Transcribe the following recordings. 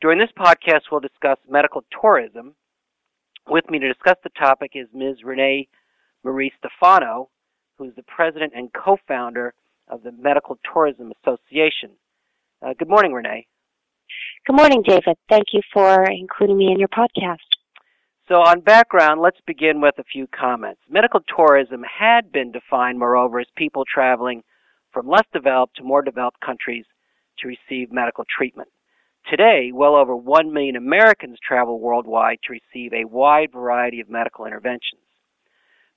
During this podcast, we'll discuss medical tourism. With me to discuss the topic is Ms. Renee Marie Stephano, who's the president and co founder of the Medical Tourism Association. Uh, good morning, Renee. Good morning, David. Thank you for including me in your podcast. So, on background, let's begin with a few comments. Medical tourism had been defined, moreover, as people traveling from less developed to more developed countries to receive medical treatment. Today, well over 1 million Americans travel worldwide to receive a wide variety of medical interventions.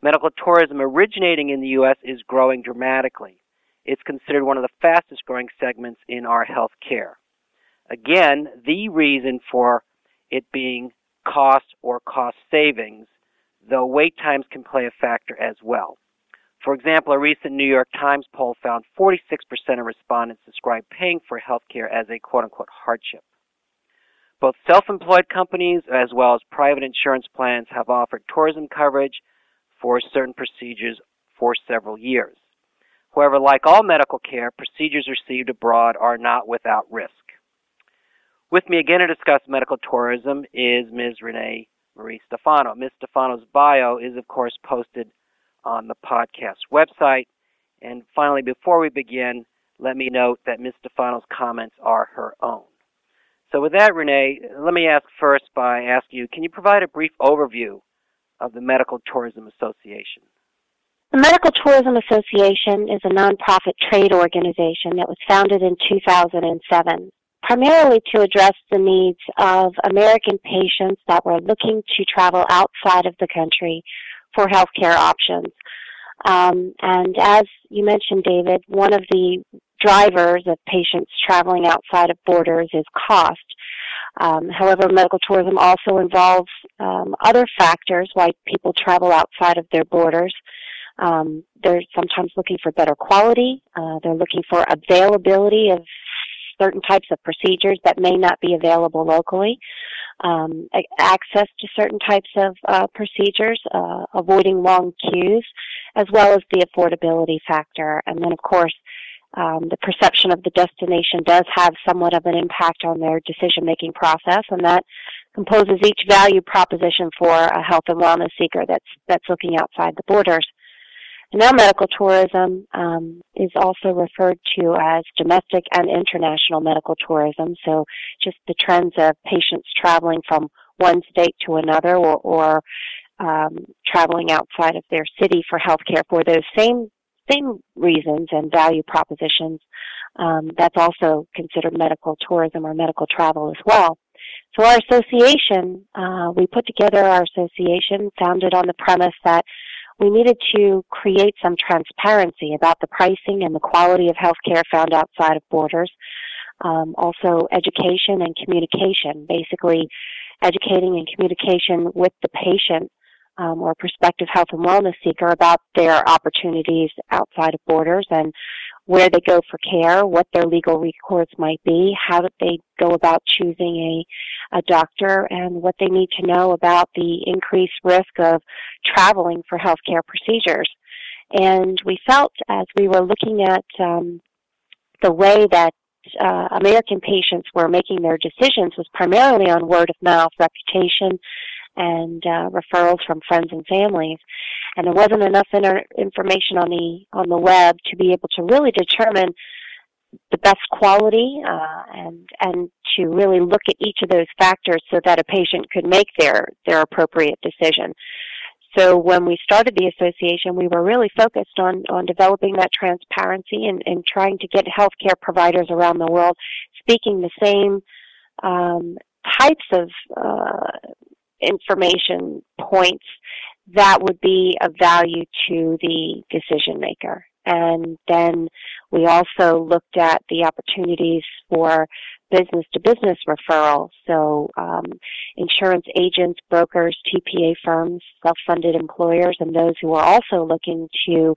Medical tourism originating in the U.S. is growing dramatically. It's considered one of the fastest growing segments in our health care. Again, the reason for it being cost or cost savings, though wait times can play a factor as well. For example, a recent New York Times poll found 46% of respondents describe paying for health care as a quote unquote hardship. Both self employed companies as well as private insurance plans have offered tourism coverage for certain procedures for several years. However, like all medical care, procedures received abroad are not without risk. With me again to discuss medical tourism is Ms. Renee Marie Stephano. Ms. Stephano's bio is, of course, posted on the podcast website. And finally, before we begin, let me note that Ms. Stephano's comments are her own. So with that, Renee, let me ask first by asking you, can you provide a brief overview of the Medical Tourism Association? The Medical Tourism Association is a nonprofit trade organization that was founded in 2007, primarily to address the needs of American patients that were looking to travel outside of the country for healthcare options. Um, and as you mentioned, David, one of the drivers of patients traveling outside of borders is cost. Um, however, medical tourism also involves um, other factors why people travel outside of their borders. Um, they're sometimes looking for better quality. Uh, they're looking for availability of certain types of procedures that may not be available locally um, access to certain types of uh, procedures, uh, avoiding long queues, as well as the affordability factor. And then, of course, um, the perception of the destination does have somewhat of an impact on their decision-making process, and that composes each value proposition for a health and wellness seeker that's that's looking outside the borders. And now medical tourism um, is also referred to as domestic and international medical tourism. So just the trends of patients traveling from one state to another or, or um, traveling outside of their city for healthcare for those same same reasons and value propositions. Um, that's also considered medical tourism or medical travel as well. So our association, uh, we put together our association founded on the premise that we needed to create some transparency about the pricing and the quality of healthcare found outside of borders. Um, also, education and communication, basically educating and communication with the patient um, or prospective health and wellness seeker about their opportunities outside of borders and where they go for care, what their legal recourse might be, how they go about choosing a, doctor, and what they need to know about the increased risk of traveling for healthcare procedures. And we felt as we were looking at um, the way that uh, American patients were making their decisions was primarily on word of mouth, reputation, and uh, referrals from friends and families. And there wasn't enough inter- information on the on the web to be able to really determine the best quality uh, and and to really look at each of those factors so that a patient could make their their appropriate decision. So when we started the association, we were really focused on, on developing that transparency and, and trying to get healthcare providers around the world speaking the same um, types of uh, information points that would be of value to the decision maker. And then we also looked at the opportunities for business to business referral. So um, insurance agents, brokers, TPA firms, self-funded employers, and those who are also looking to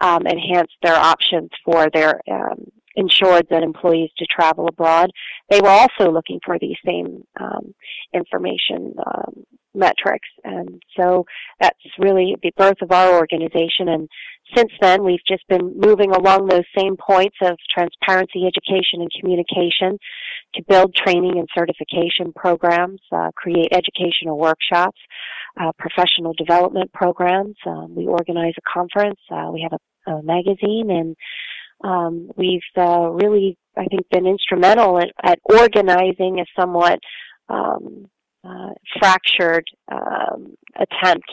um, enhance their options for their um, insureds that employees to travel abroad. They were also looking for these same um, information um, metrics. And so that's really the birth of our organization. And since then, we've just been moving along those same points of transparency, education, and communication to build training and certification programs, uh, create educational workshops, uh, professional development programs. Um, we organize a conference. Uh, we have a, a magazine and um, we've uh, really, I think, been instrumental at, at organizing a somewhat um, uh, fractured um, attempt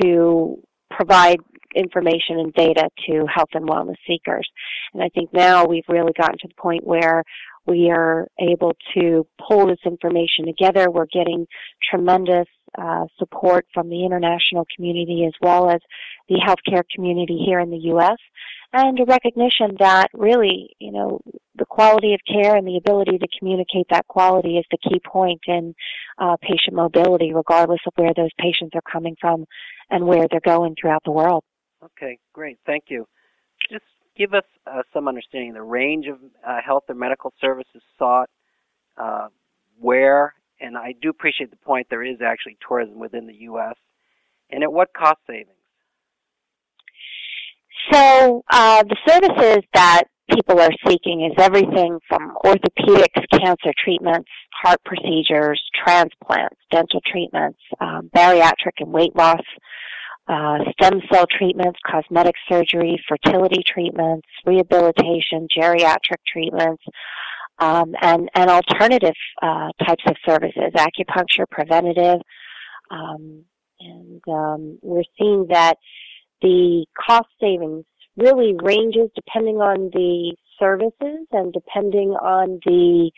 to provide information and data to health and wellness seekers. And I think now we've really gotten to the point where we are able to pull this information together. We're getting tremendous uh, support from the international community as well as the healthcare community here in the U.S and a recognition that really, you know, the quality of care and the ability to communicate that quality is the key point in uh, patient mobility, regardless of where those patients are coming from and where they're going throughout the world. Okay, great. Thank you. Just give us uh, some understanding of the range of uh, health or medical services sought, uh, where, and I do appreciate the point there is actually tourism within the U.S., and at what cost savings. So uh, the services that people are seeking is everything from orthopedics, cancer treatments, heart procedures, transplants, dental treatments, um, bariatric and weight loss, uh, stem cell treatments, cosmetic surgery, fertility treatments, rehabilitation, geriatric treatments, um, and, and alternative uh, types of services, acupuncture, preventative. Um, and um, we're seeing that the cost savings really ranges depending on the services and depending on the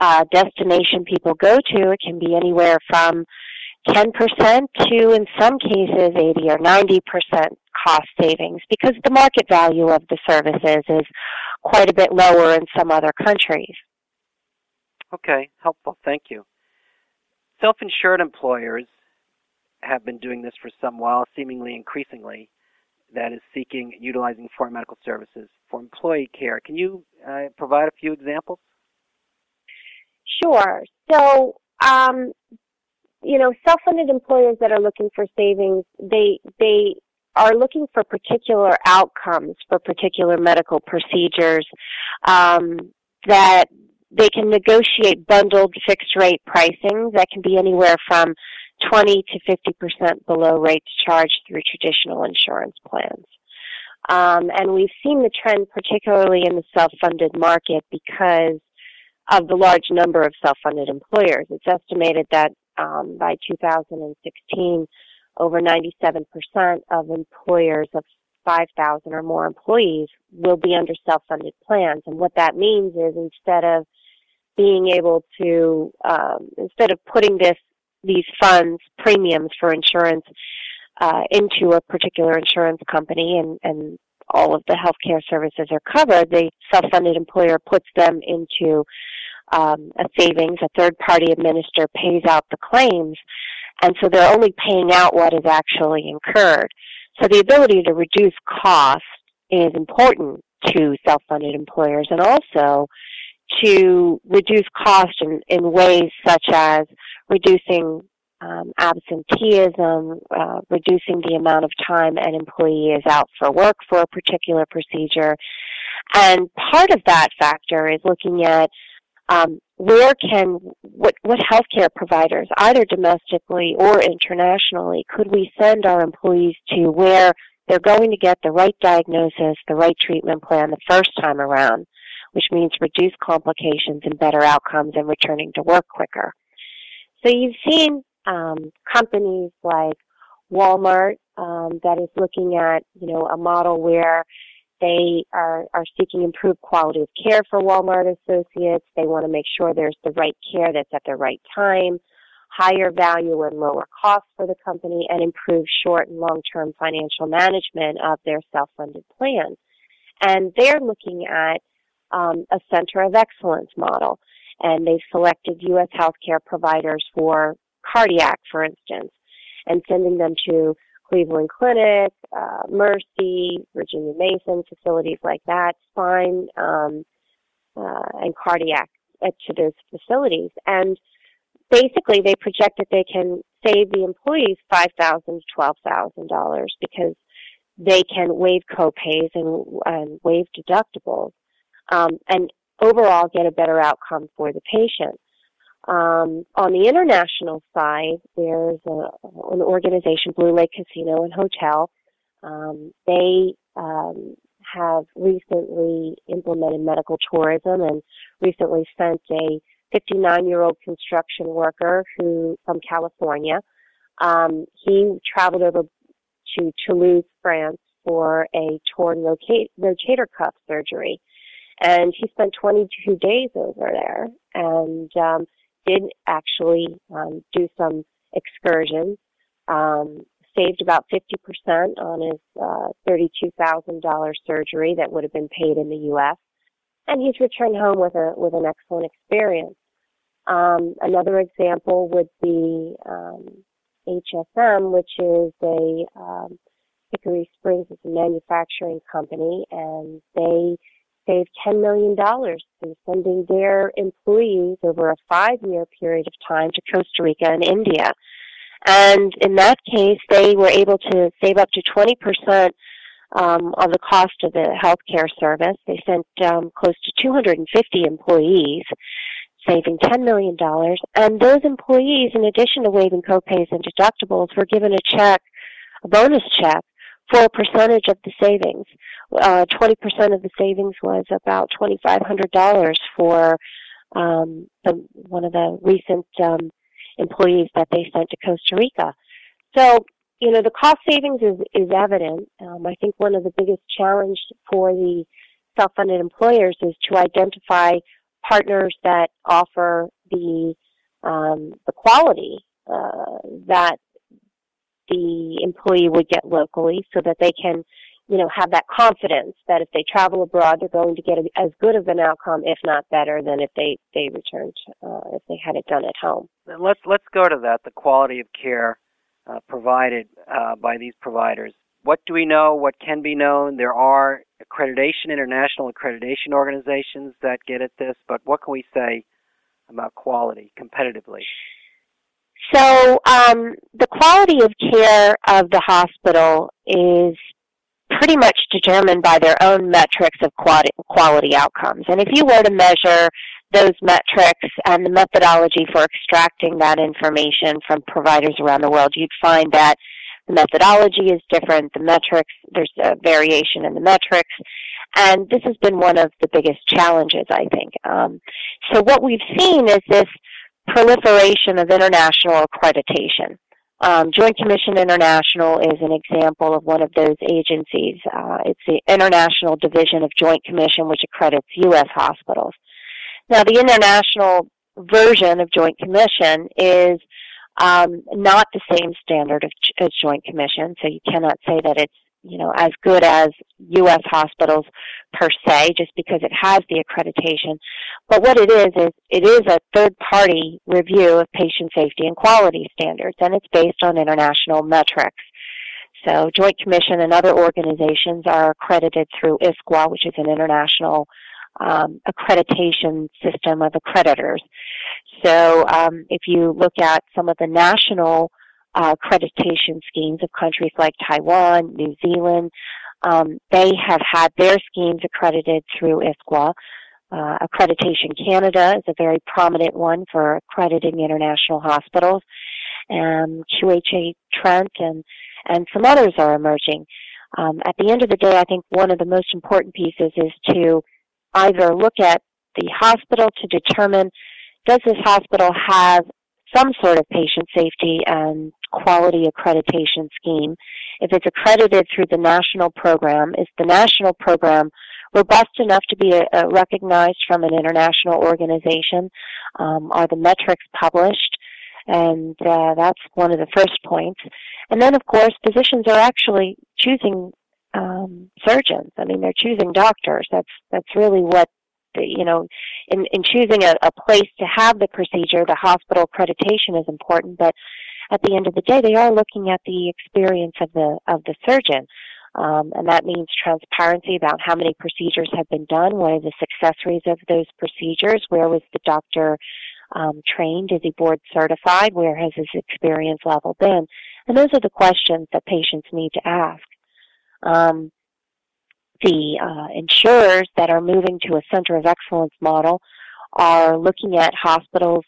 uh, destination people go to. It can be anywhere from 10% to, in some cases, 80 or 90% cost savings because the market value of the services is quite a bit lower in some other countries. Okay, helpful. Thank you. Self insured employers have been doing this for some while, seemingly increasingly that is seeking utilizing foreign medical services for employee care. Can you uh, provide a few examples? Sure. So, um, you know, self-funded employers that are looking for savings, they they are looking for particular outcomes for particular medical procedures um, that they can negotiate bundled fixed rate pricing that can be anywhere from 20 to 50% below rates charged through traditional insurance plans. Um, and we've seen the trend particularly in the self-funded market because of the large number of self-funded employers. It's estimated that um, by 2016, over 97% of employers of 5,000 or more employees will be under self-funded plans. And what that means is instead of being able to, um, instead of putting this these funds, premiums for insurance, uh, into a particular insurance company and, and all of the healthcare services are covered, the self-funded employer puts them into um, a savings. A third party administrator pays out the claims, and so they're only paying out what is actually incurred. So the ability to reduce cost is important to self-funded employers, and also to reduce cost in, in ways such as reducing um, absenteeism, uh, reducing the amount of time an employee is out for work for a particular procedure. And part of that factor is looking at um, where can what what healthcare providers, either domestically or internationally, could we send our employees to where they're going to get the right diagnosis, the right treatment plan the first time around, which means reduced complications and better outcomes and returning to work quicker. So you've seen um, companies like Walmart um, that is looking at you know a model where they are, are seeking improved quality of care for Walmart associates. They want to make sure there's the right care that's at the right time, higher value and lower cost for the company, and improve short and long-term financial management of their self-funded plan. And they're looking at um, a center of excellence model. and they've selected U.S. healthcare providers for cardiac, for instance, and sending them to Cleveland Clinic, uh, Mercy, Virginia Mason, facilities like that, spine um, uh, and cardiac uh, to those facilities. And basically, they project that they can save the employees five thousand to twelve thousand dollars because they can waive copays and, and waive deductibles, um, and overall get a better outcome for the patient. Um, on the international side, there's a, an organization, Blue Lake Casino and Hotel. Um, they um, have recently implemented medical tourism and recently sent a 59 year old construction worker who from California. Um, he traveled over to Toulouse, France for a torn rotator cuff surgery. And he spent 22 days over there and um, did actually um, do some excursions, um, saved about 50% on his uh, $32,000 surgery that would have been paid in the U.S. And he's returned home with a with an excellent experience. Um, another example would be um, HSM, which is a um, Hickory Springs is a manufacturing company, and they saved $10 million through sending their employees over a five-year period of time to Costa Rica and India. And in that case, they were able to save up to 20% um, on the cost of the healthcare service. They sent um, close to 250 employees, saving $10 million. And those employees, in addition to waiving copays and deductibles, were given a check, a bonus check, for a percentage of the savings. Uh, 20% of the savings was about $2,500 for um, the, one of the recent um, employees that they sent to Costa Rica. So, you know, the cost savings is, is evident. Um, I think one of the biggest challenges for the self-funded employers is to identify partners that offer the um, the quality uh, that the employee would get locally so that they can, you know, have that confidence that if they travel abroad, they're going to get a, as good of an outcome, if not better, than if they, they returned, uh, if they had it done at home. Let's, let's go to that, the quality of care uh, provided uh, by these providers. What do we know? What can be known? There are accreditation, international accreditation organizations that get at this, but what can we say about quality competitively? So um, the quality of care of the hospital is pretty much determined by their own metrics of quality, outcomes. And if you were to measure those metrics and the methodology for extracting that information from providers around the world, you'd find that the methodology is different, the metrics, there's a variation in the metrics, and this has been one of the biggest challenges, I think. Um, so what we've seen is this proliferation of international accreditation. Um, Joint Commission International is an example of one of those agencies. Uh, it's the International Division of Joint Commission, which accredits U.S. hospitals. Now, the international version of Joint Commission is um, not the same standard of, as Joint Commission, so you cannot say that it's you know, as good as U.S. hospitals per se, just because it has the accreditation. But what it is, is it is a third party review of patient safety and quality standards, and it's based on international metrics. So Joint Commission and other organizations are accredited through ISQua, which is an international um, accreditation system of accreditors. So um, if you look at some of the national uh, accreditation schemes of countries like Taiwan, New Zealand. Um, they have had their schemes accredited through ISQua. Uh, Accreditation Canada is a very prominent one for accrediting international hospitals. And QHA Trent and, and some others are emerging. Um, at the end of the day, I think one of the most important pieces is to either look at the hospital to determine does this hospital have some sort of patient safety and quality accreditation scheme. If it's accredited through the national program, is the national program robust enough to be uh, recognized from an international organization? Um, are the metrics published? And uh, that's one of the first points. And then, of course, physicians are actually choosing um, surgeons. I mean, they're choosing doctors. That's that's really what you know, in, in choosing a, a place to have the procedure, the hospital accreditation is important, but at the end of the day, they are looking at the experience of the of the surgeon. Um, and that means transparency about how many procedures have been done, what are the success rates of those procedures, where was the doctor um, trained, is he board certified, where has his experience level been? And those are the questions that patients need to ask. Um, the uh, insurers that are moving to a center of excellence model are looking at hospitals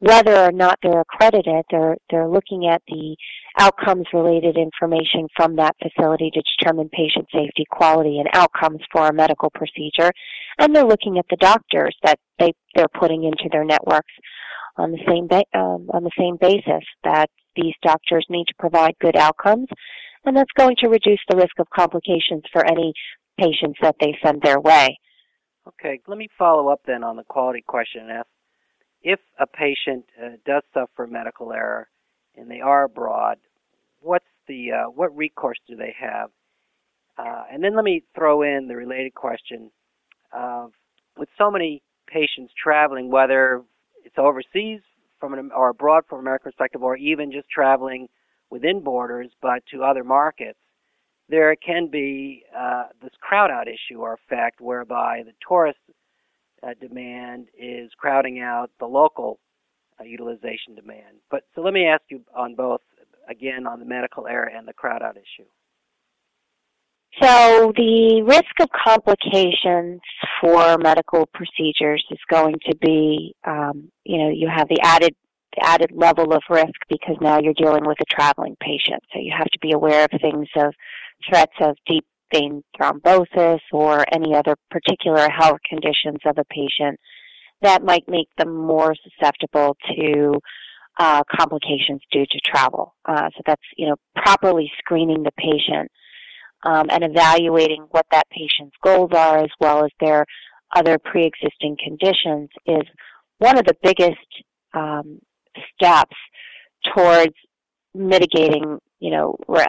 whether or not they're accredited, they're they're looking at the outcomes related information from that facility to determine patient safety, quality, and outcomes for a medical procedure, and they're looking at the doctors that they they're putting into their networks on the same ba- um, on the same basis that these doctors need to provide good outcomes, and that's going to reduce the risk of complications for any patients that they send their way. Okay, let me follow up then on the quality question and ask if a patient uh, does suffer medical error and they are abroad, what's the uh, what recourse do they have? Uh, and then let me throw in the related question of with so many patients traveling, whether it's overseas from an, or abroad from an American perspective, or even just traveling within borders but to other markets, there can be uh, this crowd out issue or effect whereby the tourist uh, demand is crowding out the local uh, utilization demand. But so let me ask you on both again on the medical error and the crowd out issue. So the risk of complications for medical procedures is going to be, um, you know, you have the added the added level of risk because now you're dealing with a traveling patient. So you have to be aware of things of threats of deep vein thrombosis or any other particular health conditions of a patient that might make them more susceptible to uh, complications due to travel. Uh, so that's you know properly screening the patient um, and evaluating what that patient's goals are as well as their other pre-existing conditions is one of the biggest um, steps towards mitigating you know risk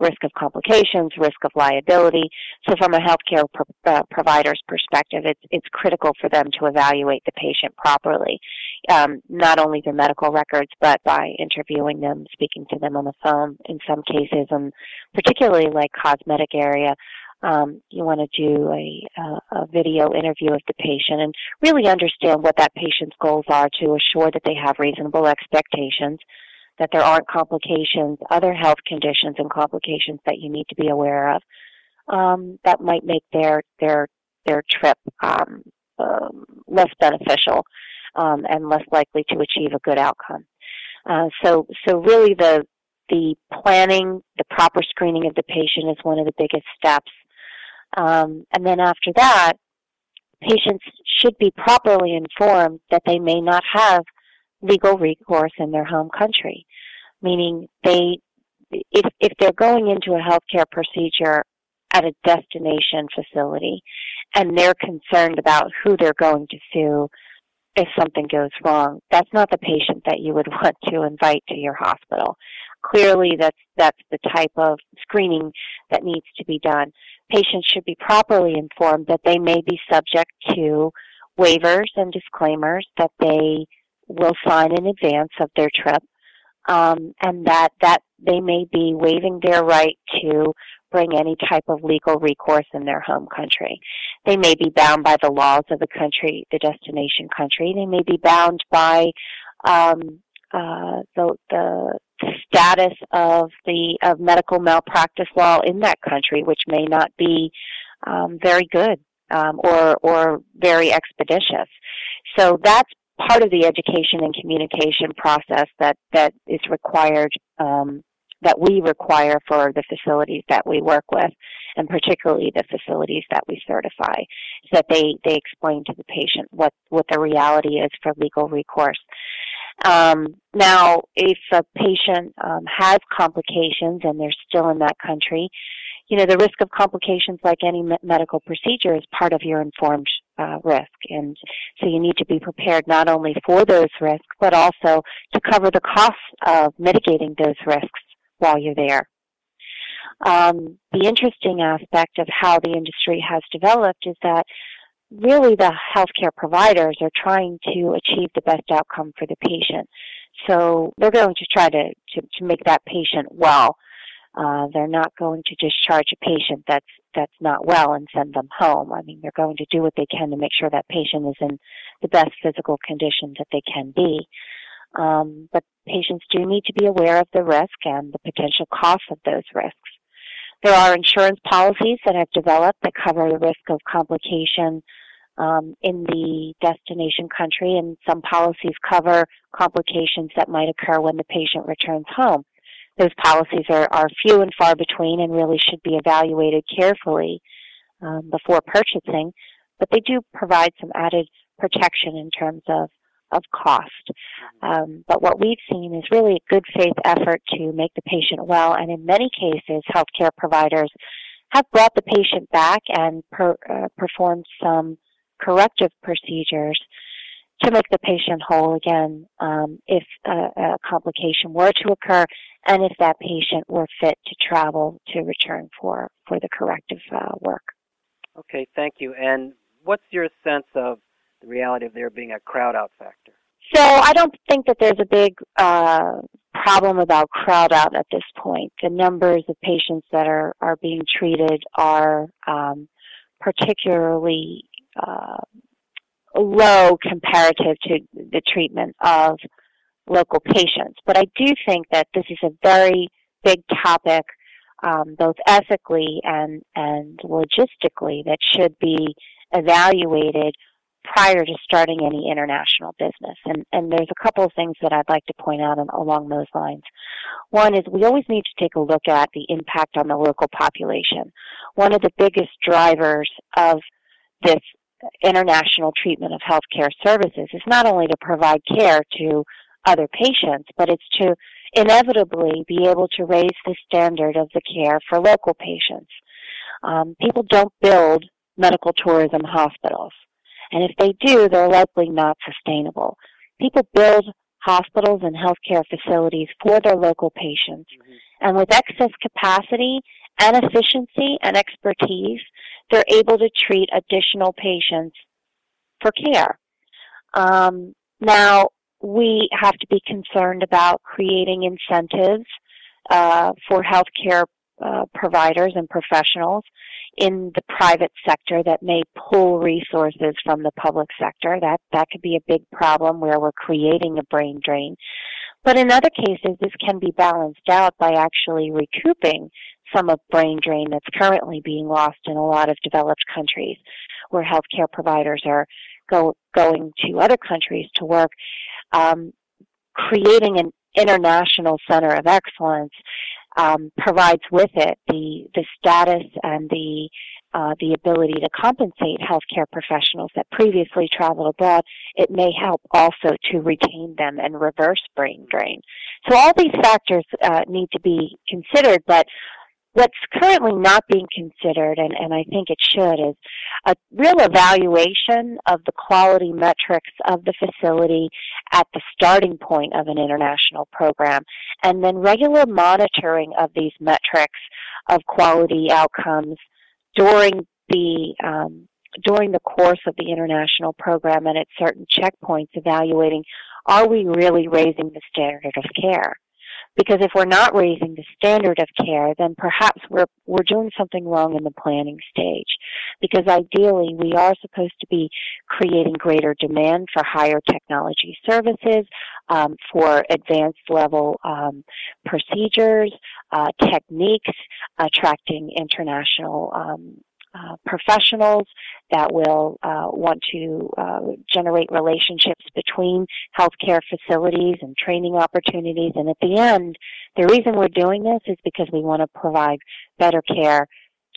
risk of complications, risk of liability. So from a healthcare pro- uh, provider's perspective, it's, it's critical for them to evaluate the patient properly, um, not only their medical records, but by interviewing them, speaking to them on the phone in some cases, and particularly like cosmetic area, um, you want to do a, a, a, video interview of the patient and really understand what that patient's goals are to assure that they have reasonable expectations that there aren't complications, other health conditions and complications that you need to be aware of um, that might make their their their trip um, um, less beneficial um, and less likely to achieve a good outcome. Uh, so so really the the planning, the proper screening of the patient is one of the biggest steps. Um, and then after that, patients should be properly informed that they may not have legal recourse in their home country, meaning they, if, if they're going into a healthcare procedure at a destination facility and they're concerned about who they're going to sue if something goes wrong, that's not the patient that you would want to invite to your hospital. Clearly, that's, that's the type of screening that needs to be done. Patients should be properly informed that they may be subject to waivers and disclaimers that they will sign in advance of their trip, um, and that that they may be waiving their right to bring any type of legal recourse in their home country. They may be bound by the laws of the country, the destination country. They may be bound by um, uh, the, the status of the of medical malpractice law in that country, which may not be um, very good um, or or very expeditious. So that's part of the education and communication process that that is required um, that we require for the facilities that we work with, and particularly the facilities that we certify, is that they they explain to the patient what what the reality is for legal recourse. Um, now, if a patient um, has complications and they're still in that country, you know, the risk of complications like any me- medical procedure is part of your informed uh, risk. And so you need to be prepared not only for those risks, but also to cover the costs of mitigating those risks while you're there. Um, the interesting aspect of how the industry has developed is that really the healthcare providers are trying to achieve the best outcome for the patient. So they're going to try to, to, to make that patient well. Uh, they're not going to discharge a patient that's that's not well and send them home. I mean, they're going to do what they can to make sure that patient is in the best physical condition that they can be. Um, but patients do need to be aware of the risk and the potential cost of those risks. There are insurance policies that have developed that cover the risk of complication um, in the destination country, and some policies cover complications that might occur when the patient returns home. Those policies are, are few and far between and really should be evaluated carefully um, before purchasing, but they do provide some added protection in terms of of cost. Um, but what we've seen is really a good faith effort to make the patient well, and in many cases, healthcare providers have brought the patient back and per, uh, performed some corrective procedures to make the patient whole again um, if a, a, complication were to occur and if that patient were fit to travel to return for, for the corrective uh, work. Okay, thank you. And what's your sense of the reality of there being a crowd out factor? So I don't think that there's a big uh, problem about crowd out at this point. The numbers of patients that are, are being treated are um, particularly uh, low comparative to the treatment of local patients. But I do think that this is a very big topic, um, both ethically and, and logistically, that should be evaluated prior to starting any international business. And, and there's a couple of things that I'd like to point out along those lines. One is we always need to take a look at the impact on the local population. One of the biggest drivers of this international treatment of healthcare services is not only to provide care to other patients, but it's to inevitably be able to raise the standard of the care for local patients. Um, people don't build medical tourism hospitals, and if they do, they're likely not sustainable. People build hospitals and healthcare facilities for their local patients, mm-hmm. and with excess capacity and efficiency and expertise, they're able to treat additional patients for care. Um, now, we have to be concerned about creating incentives uh, for healthcare uh, providers and professionals in the private sector that may pull resources from the public sector. That that could be a big problem where we're creating a brain drain. But in other cases, this can be balanced out by actually recouping some of brain drain that's currently being lost in a lot of developed countries where healthcare providers are go, going to other countries to work. Um, creating an international center of excellence um, provides with it the the status and the uh, the ability to compensate healthcare professionals that previously traveled abroad. It may help also to retain them and reverse brain drain. So all these factors uh, need to be considered, but What's currently not being considered, and, and I think it should, is a real evaluation of the quality metrics of the facility at the starting point of an international program, and then regular monitoring of these metrics of quality outcomes during the um, during the course of the international program and at certain checkpoints evaluating are we really raising the standard of care? Because if we're not raising the standard of care, then perhaps we're, we're doing something wrong in the planning stage. Because ideally, we are supposed to be creating greater demand for higher technology services, um, for advanced level um, procedures, uh, techniques, attracting international um, uh, professionals that will uh, want to uh, generate relationships between healthcare facilities and training opportunities. And at the end, the reason we're doing this is because we want to provide better care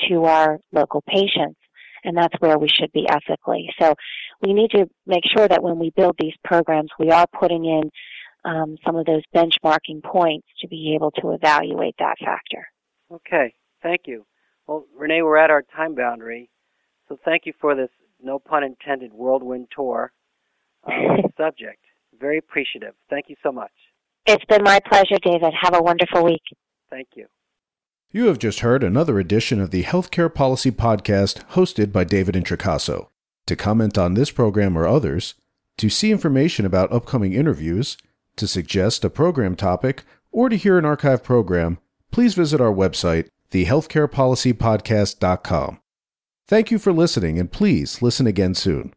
to our local patients. And that's where we should be ethically. So we need to make sure that when we build these programs, we are putting in um, some of those benchmarking points to be able to evaluate that factor. Okay, thank you. Well, Renee, we're at our time boundary, so thank you for this, no pun intended, whirlwind tour um, subject. Very appreciative. Thank you so much. It's been my pleasure, David. Have a wonderful week. Thank you. You have just heard another edition of the Healthcare Policy Podcast hosted by David Introcaso. To comment on this program or others, to see information about upcoming interviews, to suggest a program topic, or to hear an archive program, please visit our website TheHealthcarePolicyPodcast.com. Thank you for listening, and please listen again soon.